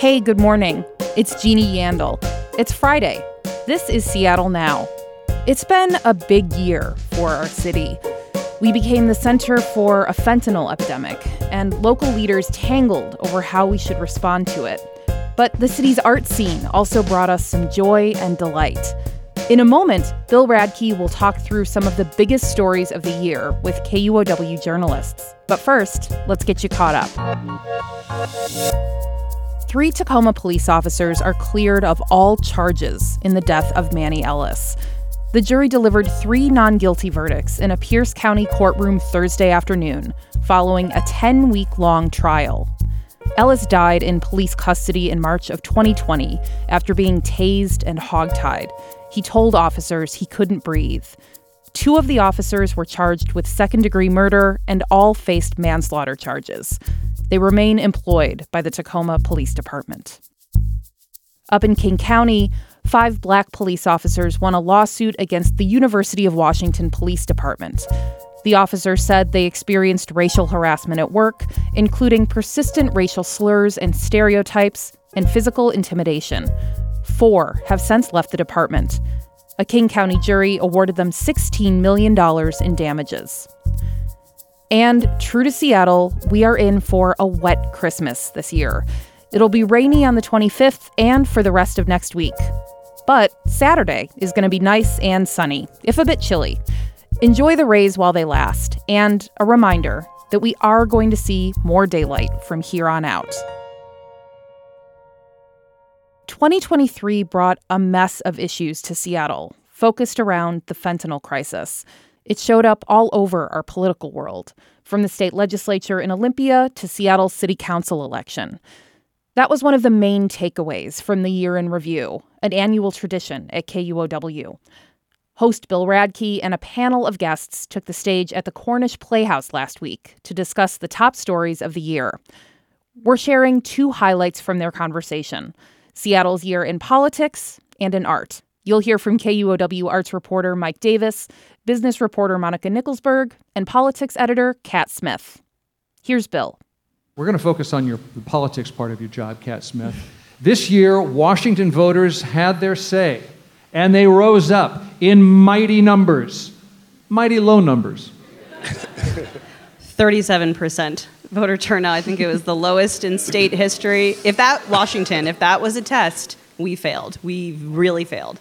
Hey, good morning. It's Jeannie Yandel. It's Friday. This is Seattle Now. It's been a big year for our city. We became the center for a fentanyl epidemic, and local leaders tangled over how we should respond to it. But the city's art scene also brought us some joy and delight. In a moment, Bill Radke will talk through some of the biggest stories of the year with KUOW journalists. But first, let's get you caught up. Three Tacoma police officers are cleared of all charges in the death of Manny Ellis. The jury delivered three non guilty verdicts in a Pierce County courtroom Thursday afternoon, following a 10 week long trial. Ellis died in police custody in March of 2020 after being tased and hogtied. He told officers he couldn't breathe. Two of the officers were charged with second degree murder and all faced manslaughter charges. They remain employed by the Tacoma Police Department. Up in King County, five black police officers won a lawsuit against the University of Washington Police Department. The officers said they experienced racial harassment at work, including persistent racial slurs and stereotypes and physical intimidation. Four have since left the department. A King County jury awarded them $16 million in damages. And true to Seattle, we are in for a wet Christmas this year. It'll be rainy on the 25th and for the rest of next week. But Saturday is going to be nice and sunny, if a bit chilly. Enjoy the rays while they last, and a reminder that we are going to see more daylight from here on out. 2023 brought a mess of issues to Seattle, focused around the fentanyl crisis. It showed up all over our political world, from the state legislature in Olympia to Seattle's city council election. That was one of the main takeaways from the year in review, an annual tradition at KUOW. Host Bill Radke and a panel of guests took the stage at the Cornish Playhouse last week to discuss the top stories of the year. We're sharing two highlights from their conversation Seattle's year in politics and in art. You'll hear from KUOW arts reporter Mike Davis, business reporter Monica Nickelsburg, and politics editor Cat Smith. Here's Bill. We're going to focus on your the politics part of your job, Cat Smith. This year, Washington voters had their say, and they rose up in mighty numbers, mighty low numbers. 37% voter turnout. I think it was the lowest in state history. If that, Washington, if that was a test, we failed. We really failed.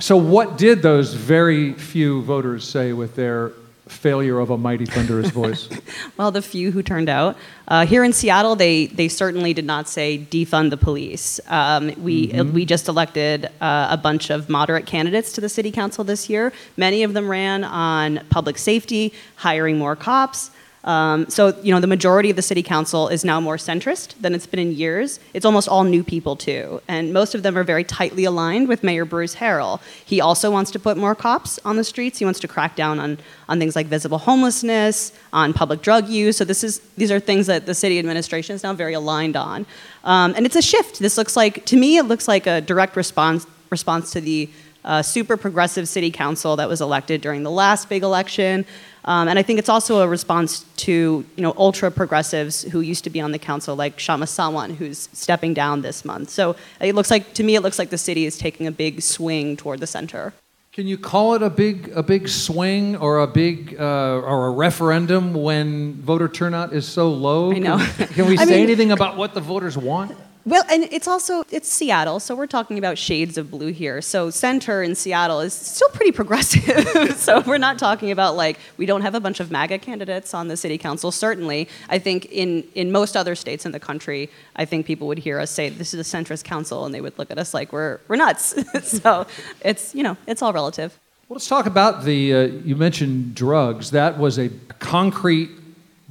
So, what did those very few voters say with their failure of a mighty thunderous voice? well, the few who turned out. Uh, here in Seattle, they, they certainly did not say defund the police. Um, we, mm-hmm. we just elected uh, a bunch of moderate candidates to the city council this year. Many of them ran on public safety, hiring more cops, um, so, you know, the majority of the city council is now more centrist than it's been in years. It's almost all new people, too. And most of them are very tightly aligned with Mayor Bruce Harrell. He also wants to put more cops on the streets. He wants to crack down on, on things like visible homelessness, on public drug use. So, this is, these are things that the city administration is now very aligned on. Um, and it's a shift. This looks like, to me, it looks like a direct response, response to the uh, super progressive city council that was elected during the last big election. Um, and I think it's also a response to you know ultra progressives who used to be on the council, like Kshama Sawant, who's stepping down this month. So it looks like to me, it looks like the city is taking a big swing toward the center. Can you call it a big a big swing or a big uh, or a referendum when voter turnout is so low? I know. Can, can we say mean, anything about what the voters want? Well, and it's also it's Seattle, so we're talking about shades of blue here. So center in Seattle is still pretty progressive. so we're not talking about like we don't have a bunch of MAGA candidates on the city council. Certainly, I think in in most other states in the country, I think people would hear us say this is a centrist council, and they would look at us like we're we're nuts. so it's you know it's all relative. Well, let's talk about the. Uh, you mentioned drugs. That was a concrete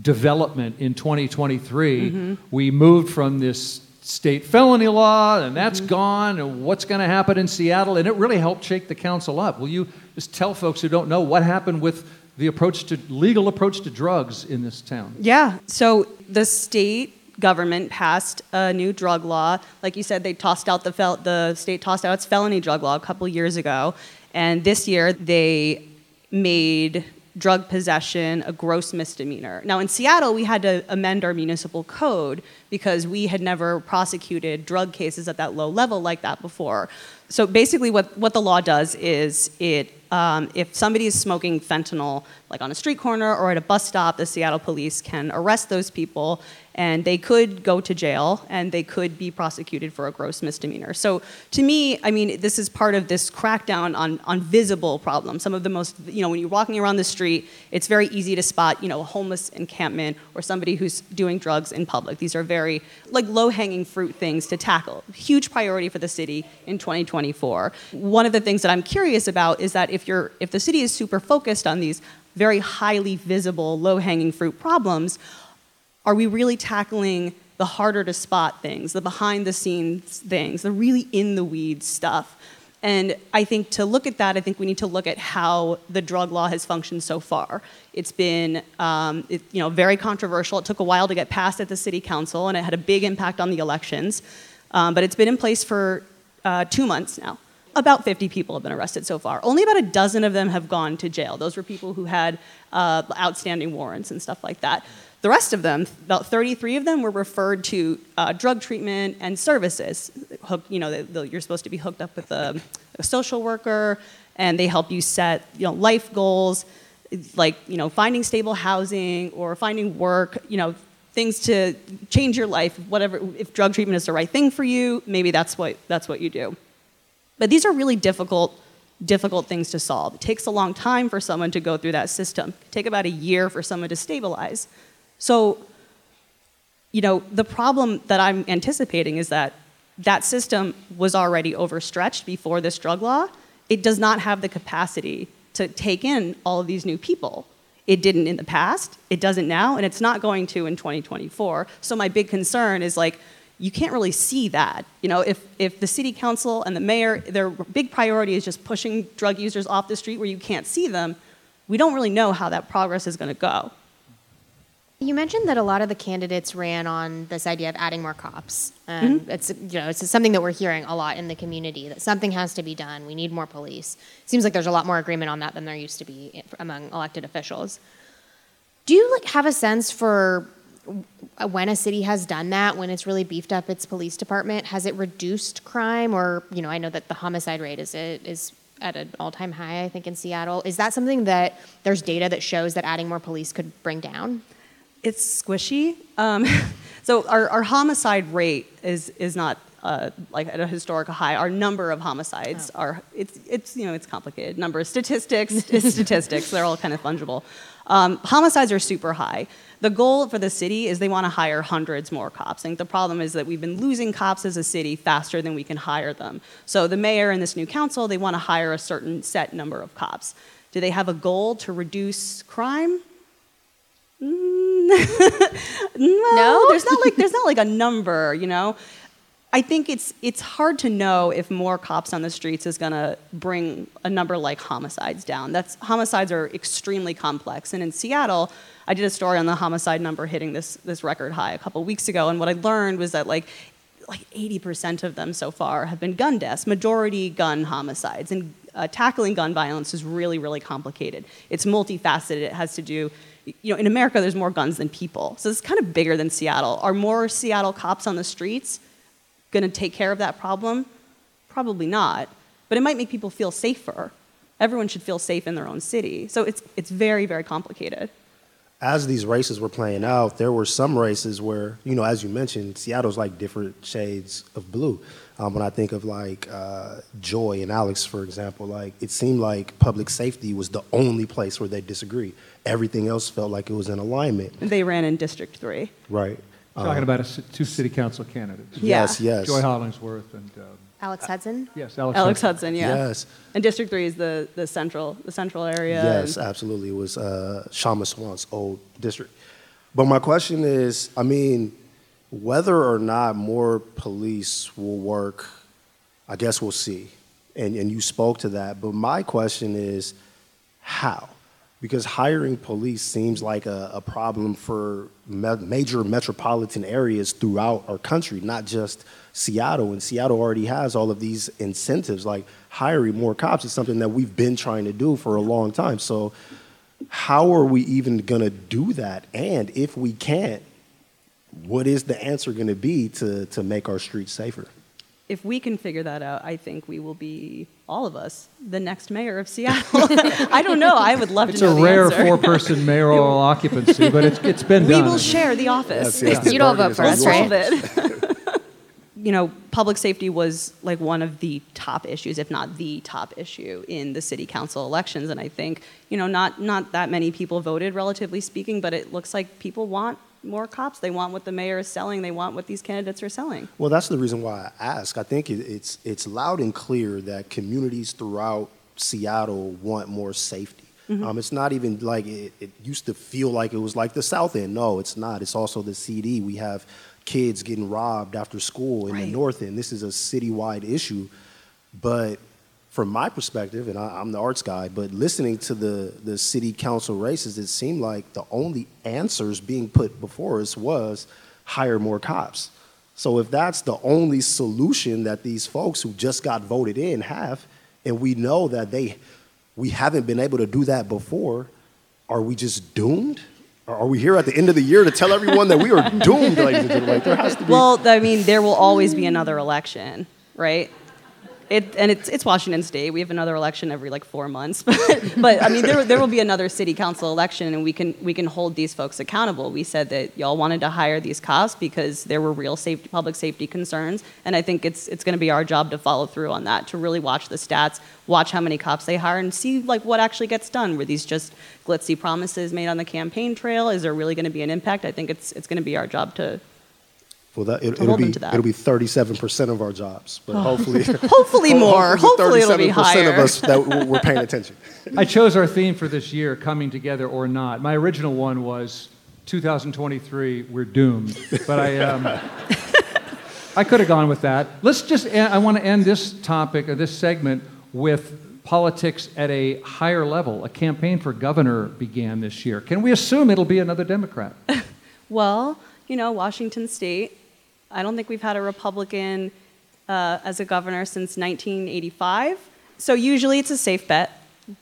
development in 2023. Mm-hmm. We moved from this state felony law, and that's mm-hmm. gone, and what's going to happen in Seattle? And it really helped shake the council up. Will you just tell folks who don't know what happened with the approach to legal approach to drugs in this town? Yeah. So the state government passed a new drug law. Like you said, they tossed out the fel- the state tossed out its felony drug law a couple years ago, and this year they made drug possession a gross misdemeanor. Now, in Seattle, we had to amend our municipal code because we had never prosecuted drug cases at that low level like that before. So basically, what, what the law does is it um, if somebody is smoking fentanyl, like on a street corner or at a bus stop, the Seattle police can arrest those people and they could go to jail and they could be prosecuted for a gross misdemeanor. So to me, I mean, this is part of this crackdown on, on visible problems. Some of the most, you know, when you're walking around the street, it's very easy to spot, you know, a homeless encampment or somebody who's doing drugs in public. These are very, like, low-hanging fruit things to tackle. Huge priority for the city in 2024. One of the things that I'm curious about is that if you're, if the city is super focused on these very highly visible, low-hanging fruit problems, are we really tackling the harder to spot things, the behind the scenes things, the really in the weeds stuff? And I think to look at that, I think we need to look at how the drug law has functioned so far. It's been, um, it, you know, very controversial. It took a while to get passed at the city council, and it had a big impact on the elections. Um, but it's been in place for uh, two months now. About 50 people have been arrested so far. Only about a dozen of them have gone to jail. Those were people who had uh, outstanding warrants and stuff like that. The rest of them, about 33 of them, were referred to uh, drug treatment and services. Hook, you know, they, you're supposed to be hooked up with a, a, social worker, and they help you set you know, life goals, like you know, finding stable housing or finding work. You know, things to change your life. Whatever, if drug treatment is the right thing for you, maybe that's what that's what you do. But these are really difficult difficult things to solve. It takes a long time for someone to go through that system. It take about a year for someone to stabilize. So, you know, the problem that I'm anticipating is that that system was already overstretched before this drug law. It does not have the capacity to take in all of these new people. It didn't in the past, it doesn't now, and it's not going to in 2024. So my big concern is like, you can't really see that. You know, if, if the city council and the mayor, their big priority is just pushing drug users off the street where you can't see them, we don't really know how that progress is going to go. You mentioned that a lot of the candidates ran on this idea of adding more cops. Um, mm-hmm. It's you know it's something that we're hearing a lot in the community that something has to be done. We need more police. Seems like there's a lot more agreement on that than there used to be among elected officials. Do you like have a sense for when a city has done that? When it's really beefed up its police department, has it reduced crime? Or you know, I know that the homicide rate is is at an all-time high. I think in Seattle. Is that something that there's data that shows that adding more police could bring down? It's squishy. Um, so our, our homicide rate is is not uh, like at a historical high. Our number of homicides oh. are it's it's you know it's complicated. Number of statistics statistics. They're all kind of fungible. Um, homicides are super high. The goal for the city is they want to hire hundreds more cops. I think the problem is that we've been losing cops as a city faster than we can hire them. So the mayor and this new council they want to hire a certain set number of cops. Do they have a goal to reduce crime? Mm, no, no, there's not like there's not like a number, you know. I think it's it's hard to know if more cops on the streets is going to bring a number like homicides down. That's homicides are extremely complex, and in Seattle, I did a story on the homicide number hitting this this record high a couple weeks ago, and what I learned was that like like 80% of them so far have been gun deaths, majority gun homicides, and uh, tackling gun violence is really really complicated. It's multifaceted. It has to do you know, in America, there's more guns than people. So it's kind of bigger than Seattle. Are more Seattle cops on the streets going to take care of that problem? Probably not. But it might make people feel safer. Everyone should feel safe in their own city. So it's, it's very, very complicated. As these races were playing out, there were some races where, you know, as you mentioned, Seattle's like different shades of blue. Um, when I think of like uh, Joy and Alex, for example, like it seemed like public safety was the only place where they disagreed. Everything else felt like it was in alignment. They ran in District 3. Right. Talking uh, about a, two city council candidates. Yeah. Yes, yes. Joy Hollingsworth and. Um, Alex Hudson. Yes, Alex. Alex Hudson. Hudson yeah. Yes. And District Three is the, the central the central area. Yes, absolutely. It was uh, Kshama Sawant's old district. But my question is, I mean, whether or not more police will work I guess we'll see. And, and you spoke to that. But my question is how? Because hiring police seems like a, a problem for me- major metropolitan areas throughout our country, not just Seattle. And Seattle already has all of these incentives, like hiring more cops is something that we've been trying to do for a long time. So, how are we even going to do that? And if we can't, what is the answer going to be to, to make our streets safer? If we can figure that out, I think we will be all of us the next mayor of Seattle. I don't know. I would love It's to a know rare the answer. four-person mayoral occupancy, but it's, it's been We done. will share the office. Yes, yes, You don't the vote for us, right? is All of it. you know, public safety was like one of the top issues, if not the top issue, in the city council elections. And I think, you know, not not that many people voted, relatively speaking, but it looks like people want more cops. They want what the mayor is selling. They want what these candidates are selling. Well, that's the reason why I ask. I think it, it's it's loud and clear that communities throughout Seattle want more safety. Um, it's not even like it, it used to feel like it was like the South End. No, it's not. It's also the CD. We have kids getting robbed after school in Right. the North End. This is a citywide issue. But from my perspective, and I, I'm the arts guy, but listening to the, the city council races, it seemed like the only answers being put before us was hire more cops. So if that's the only solution that these folks who just got voted in have, and we know that they we haven't been able to do that before, are we just doomed? Are we here at the end of the year to tell everyone that we are doomed? Like, there has to be Well, I mean, there will always be another election, right? It, and it's, it's Washington State. We have another election every like four months. But, but I mean, there, there will be another city council election, and we can, we can hold these folks accountable. We said that y'all wanted to hire these cops because there were real safety, public safety concerns. And I think it's, it's going to be our job to follow through on that, to really watch the stats, watch how many cops they hire, and see like what actually gets done. Were these just glitzy promises made on the campaign trail? Is there really going to be an impact? I think it's, it's going to be our job to, Well, that, it, it'll, be that. it'll be thirty-seven percent of our jobs, but hopefully, hopefully more. Hopefully it'll be 37% higher. of us that w- we're paying attention. I chose our theme for this year, coming together or not. My original one was 2023, we're doomed. But I, um, I could have gone with that. Let's just, I want to end this topic, or this segment, with politics at a higher level. A campaign for governor began this year. Can we assume it'll be another Democrat? Well, you know, Washington State, I don't think we've had a Republican uh, as a governor since 1985. So usually it's a safe bet.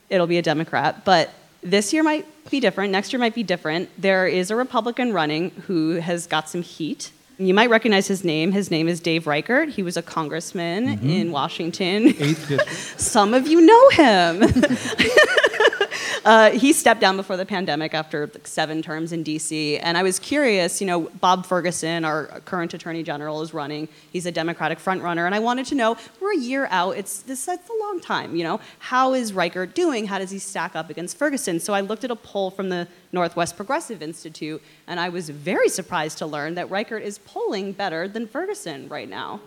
It'll be a Democrat. But this year might be different. Next year might be different. There is a Republican running who has got some heat. You might recognize his name. His name is Dave Reichert. He was a congressman in Washington. Eighth district. Some of you know him. uh, he stepped down before the pandemic after like seven terms in DC. And I was curious, you know, Bob Ferguson, our current attorney general, is running. He's a Democratic frontrunner. And I wanted to know, we're a year out. It's this it's a long time, you know. How is Reichert doing? How does he stack up against Ferguson? So I looked at a poll from the Northwest Progressive Institute, and I was very surprised to learn that Reichert is polling better than Ferguson right now.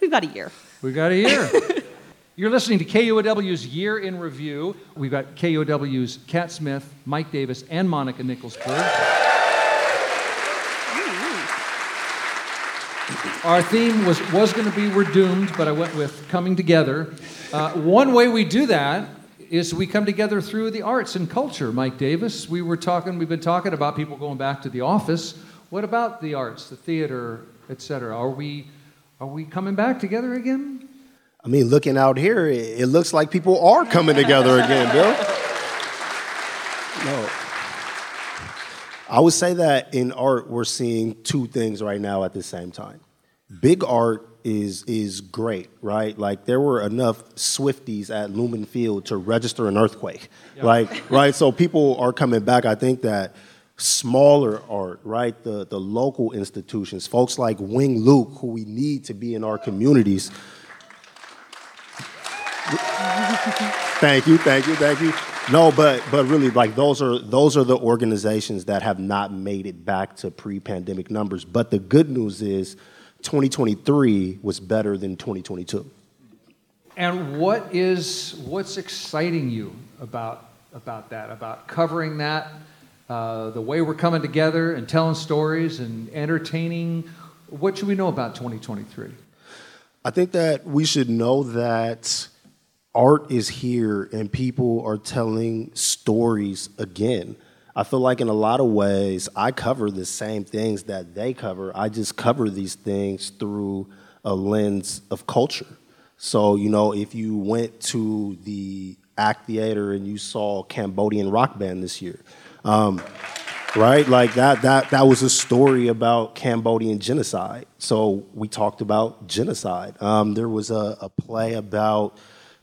We've got a year. We've got a year. You're listening to KUOW's Year in Review. We've got KUOW's Cat Smith, Mike Davis, and Monica Nickelsburg. Our theme was, was going to be We're Doomed, but I went with Coming Together. Uh, one way we do that is we come together through the arts and culture. Mike Davis, we were talking, we've been talking about people going back to the office. What about the arts, the theater, et cetera? Are we, are we coming back together again? I mean, looking out here, it, looks like people are coming together again, Bill. No. I would say that in art, we're seeing two things right now at the same time. Big art is is great, right? Like there were enough Swifties at Lumen Field to register an earthquake, like right. So people are coming back. I think that smaller art, right? The the local institutions, folks like Wing Luke, who we need to be in our communities. Thank you, thank you, thank you. No, but but really, like those are those are the organizations that have not made it back to pre-pandemic numbers. But the good news is, 2023 was better than 2022. And what is what's exciting you about about that? About covering that, uh, the way we're coming together and telling stories and entertaining. What should we know about 2023? I think that we should know that art is here and people are telling stories again. I feel like in a lot of ways, I cover the same things that they cover. I just cover these things through a lens of culture. So, you know, if you went to the Act Theater and you saw Cambodian rock band this year. Um, right? Like that, that, that was a story about Cambodian genocide. So we talked about genocide. Um, there was a, a play about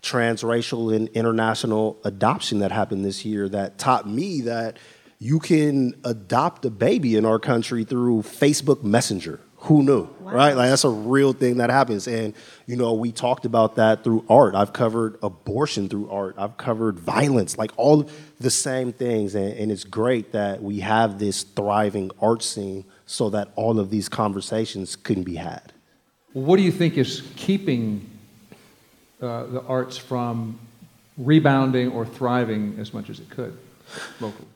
transracial and international adoption that happened this year that taught me that you can adopt a baby in our country through Facebook Messenger. Who knew, right? Like that's a real thing that happens. And, you know, we talked about that through art. I've covered abortion through art. I've covered violence, like all the same things. And, and it's great that we have this thriving art scene so that all of these conversations can be had. What do you think is keeping uh, the arts from rebounding or thriving as much as it could locally?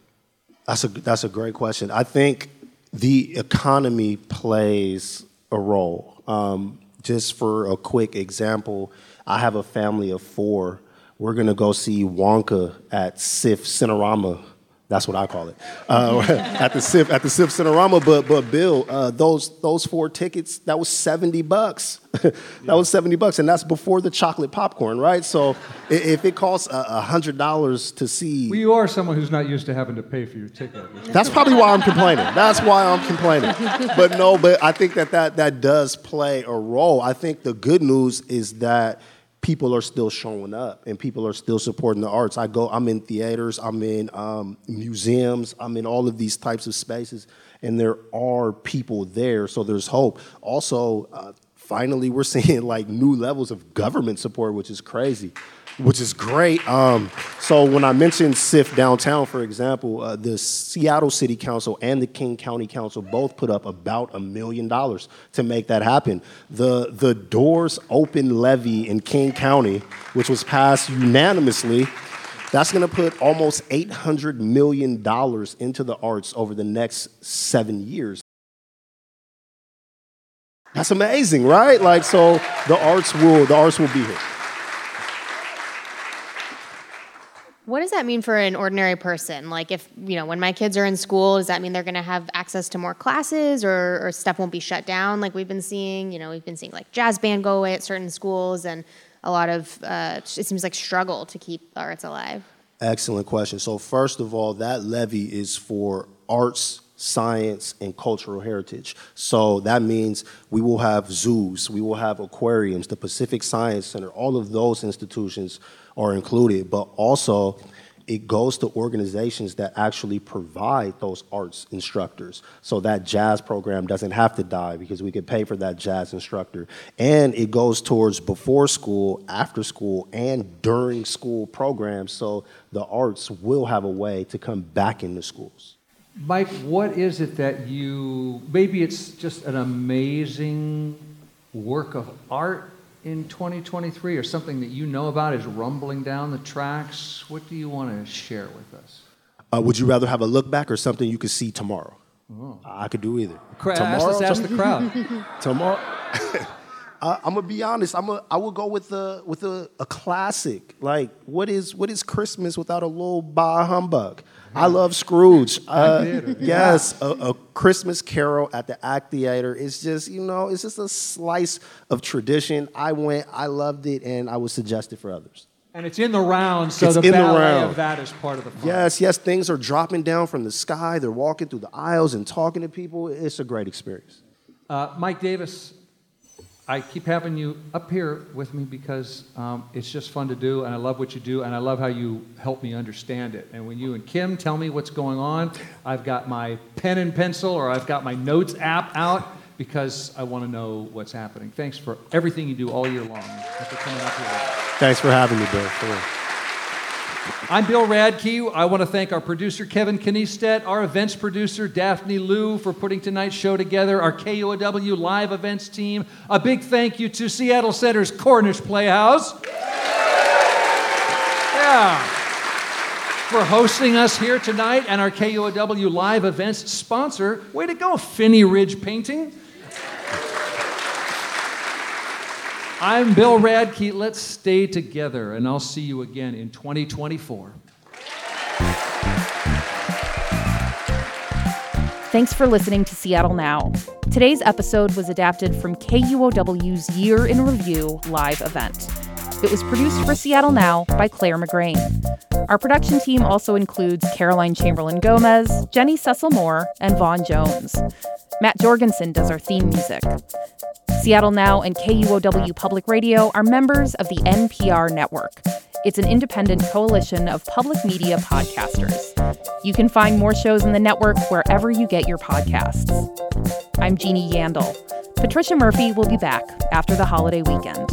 That's a that's a great question. I think the economy plays a role. Um, just for a quick example, I have a family of four. We're gonna go see Wonka at SIFF Cinerama that's what I call it. Uh, at the SIFF at the SIFF Cinerama. But but Bill, uh, those those four tickets that was seventy bucks. that yeah. was seventy bucks, and that's before the chocolate popcorn, right? So if it costs a hundred dollars to see, well, you are someone who's not used to having to pay for your ticket. That's probably why I'm complaining. That's why I'm complaining. But no, but I think that that that does play a role. I think the good news is that people are still showing up and people are still supporting the arts. I go, I'm in theaters, I'm in um, museums, I'm in all of these types of spaces, and there are people there, so there's hope. Also, uh, finally, we're seeing like new levels of government support, which is crazy which is great. Um, so when I mentioned SIFF downtown, for example, uh, the Seattle City Council and the King County Council both put up about a million dollars to make that happen. The the Doors Open levy in King County, which was passed unanimously, that's going to put almost eight hundred million dollars into the arts over the next seven years. That's amazing, right? Like so, the arts will the arts will be here. What does that mean for an ordinary person? Like, if, you know, when my kids are in school, does that mean they're going to have access to more classes or, or stuff won't be shut down like we've been seeing? You know, we've been seeing like jazz band go away at certain schools and a lot of, uh, it seems like struggle to keep arts alive. Excellent question. So, first of all, that levy is for arts science, and cultural heritage. So that means we will have zoos, we will have aquariums, the Pacific Science Center, all of those institutions are included, but also it goes to organizations that actually provide those arts instructors. So that jazz program doesn't have to die because we could pay for that jazz instructor. And it goes towards before school, after school, and during school programs. So the arts will have a way to come back into schools. Mike, what is it that you, maybe it's just an amazing work of art in 2023 or something that you know about is rumbling down the tracks? What do you want to share with us? Uh, would you rather have a look back or something you could see tomorrow? Oh. I could do either. Cra- tomorrow, ask, ask the crowd. tomorrow. Uh, I'm gonna be honest. I'm a, I will go with a with a, a classic. Like what is what is Christmas without a little bah humbug? I love Scrooge. Uh, yes, a, a, Christmas Carol at the Act Theater. It's just you know, it's just a slice of tradition. I went, I loved it, and I would suggest it for others. And it's in the round, so it's the ballet the of that is part of the fun. Yes, yes, things are dropping down from the sky. They're walking through the aisles and talking to people. It's a great experience. Uh, Mike Davis, I keep having you up here with me because um, it's just fun to do, and I love what you do, and I love how you help me understand it. And when you and Kim tell me what's going on, I've got my pen and pencil or I've got my notes app out because I want to know what's happening. Thanks for everything you do all year long. Thanks for coming up here. Thanks for having me, Bill. I'm Bill Radke. I want to thank our producer, Kevin Kniestedt, our events producer, Daphne Liu, for putting tonight's show together, our KUOW live events team. A big thank you to Seattle Center's Cornish Playhouse. Yeah. For hosting us here tonight and our KUOW live events sponsor. Way to go, Phinney Ridge Painting. I'm Bill Radke. Let's stay together, and I'll see you again in 2024. Thanks for listening to Seattle Now. Today's episode was adapted from KUOW's Year in Review live event. It was produced for Seattle Now by Claire McGrain. Our production team also includes Caroline Chamberlain Gomez, Jenny Cecil Moore, and Vaughn Jones. Matt Jorgensen does our theme music. Seattle Now and KUOW Public Radio are members of the NPR network. It's an independent coalition of public media podcasters. You can find more shows in the network wherever you get your podcasts. I'm Jeannie Yandel. Patricia Murphy will be back after the holiday weekend.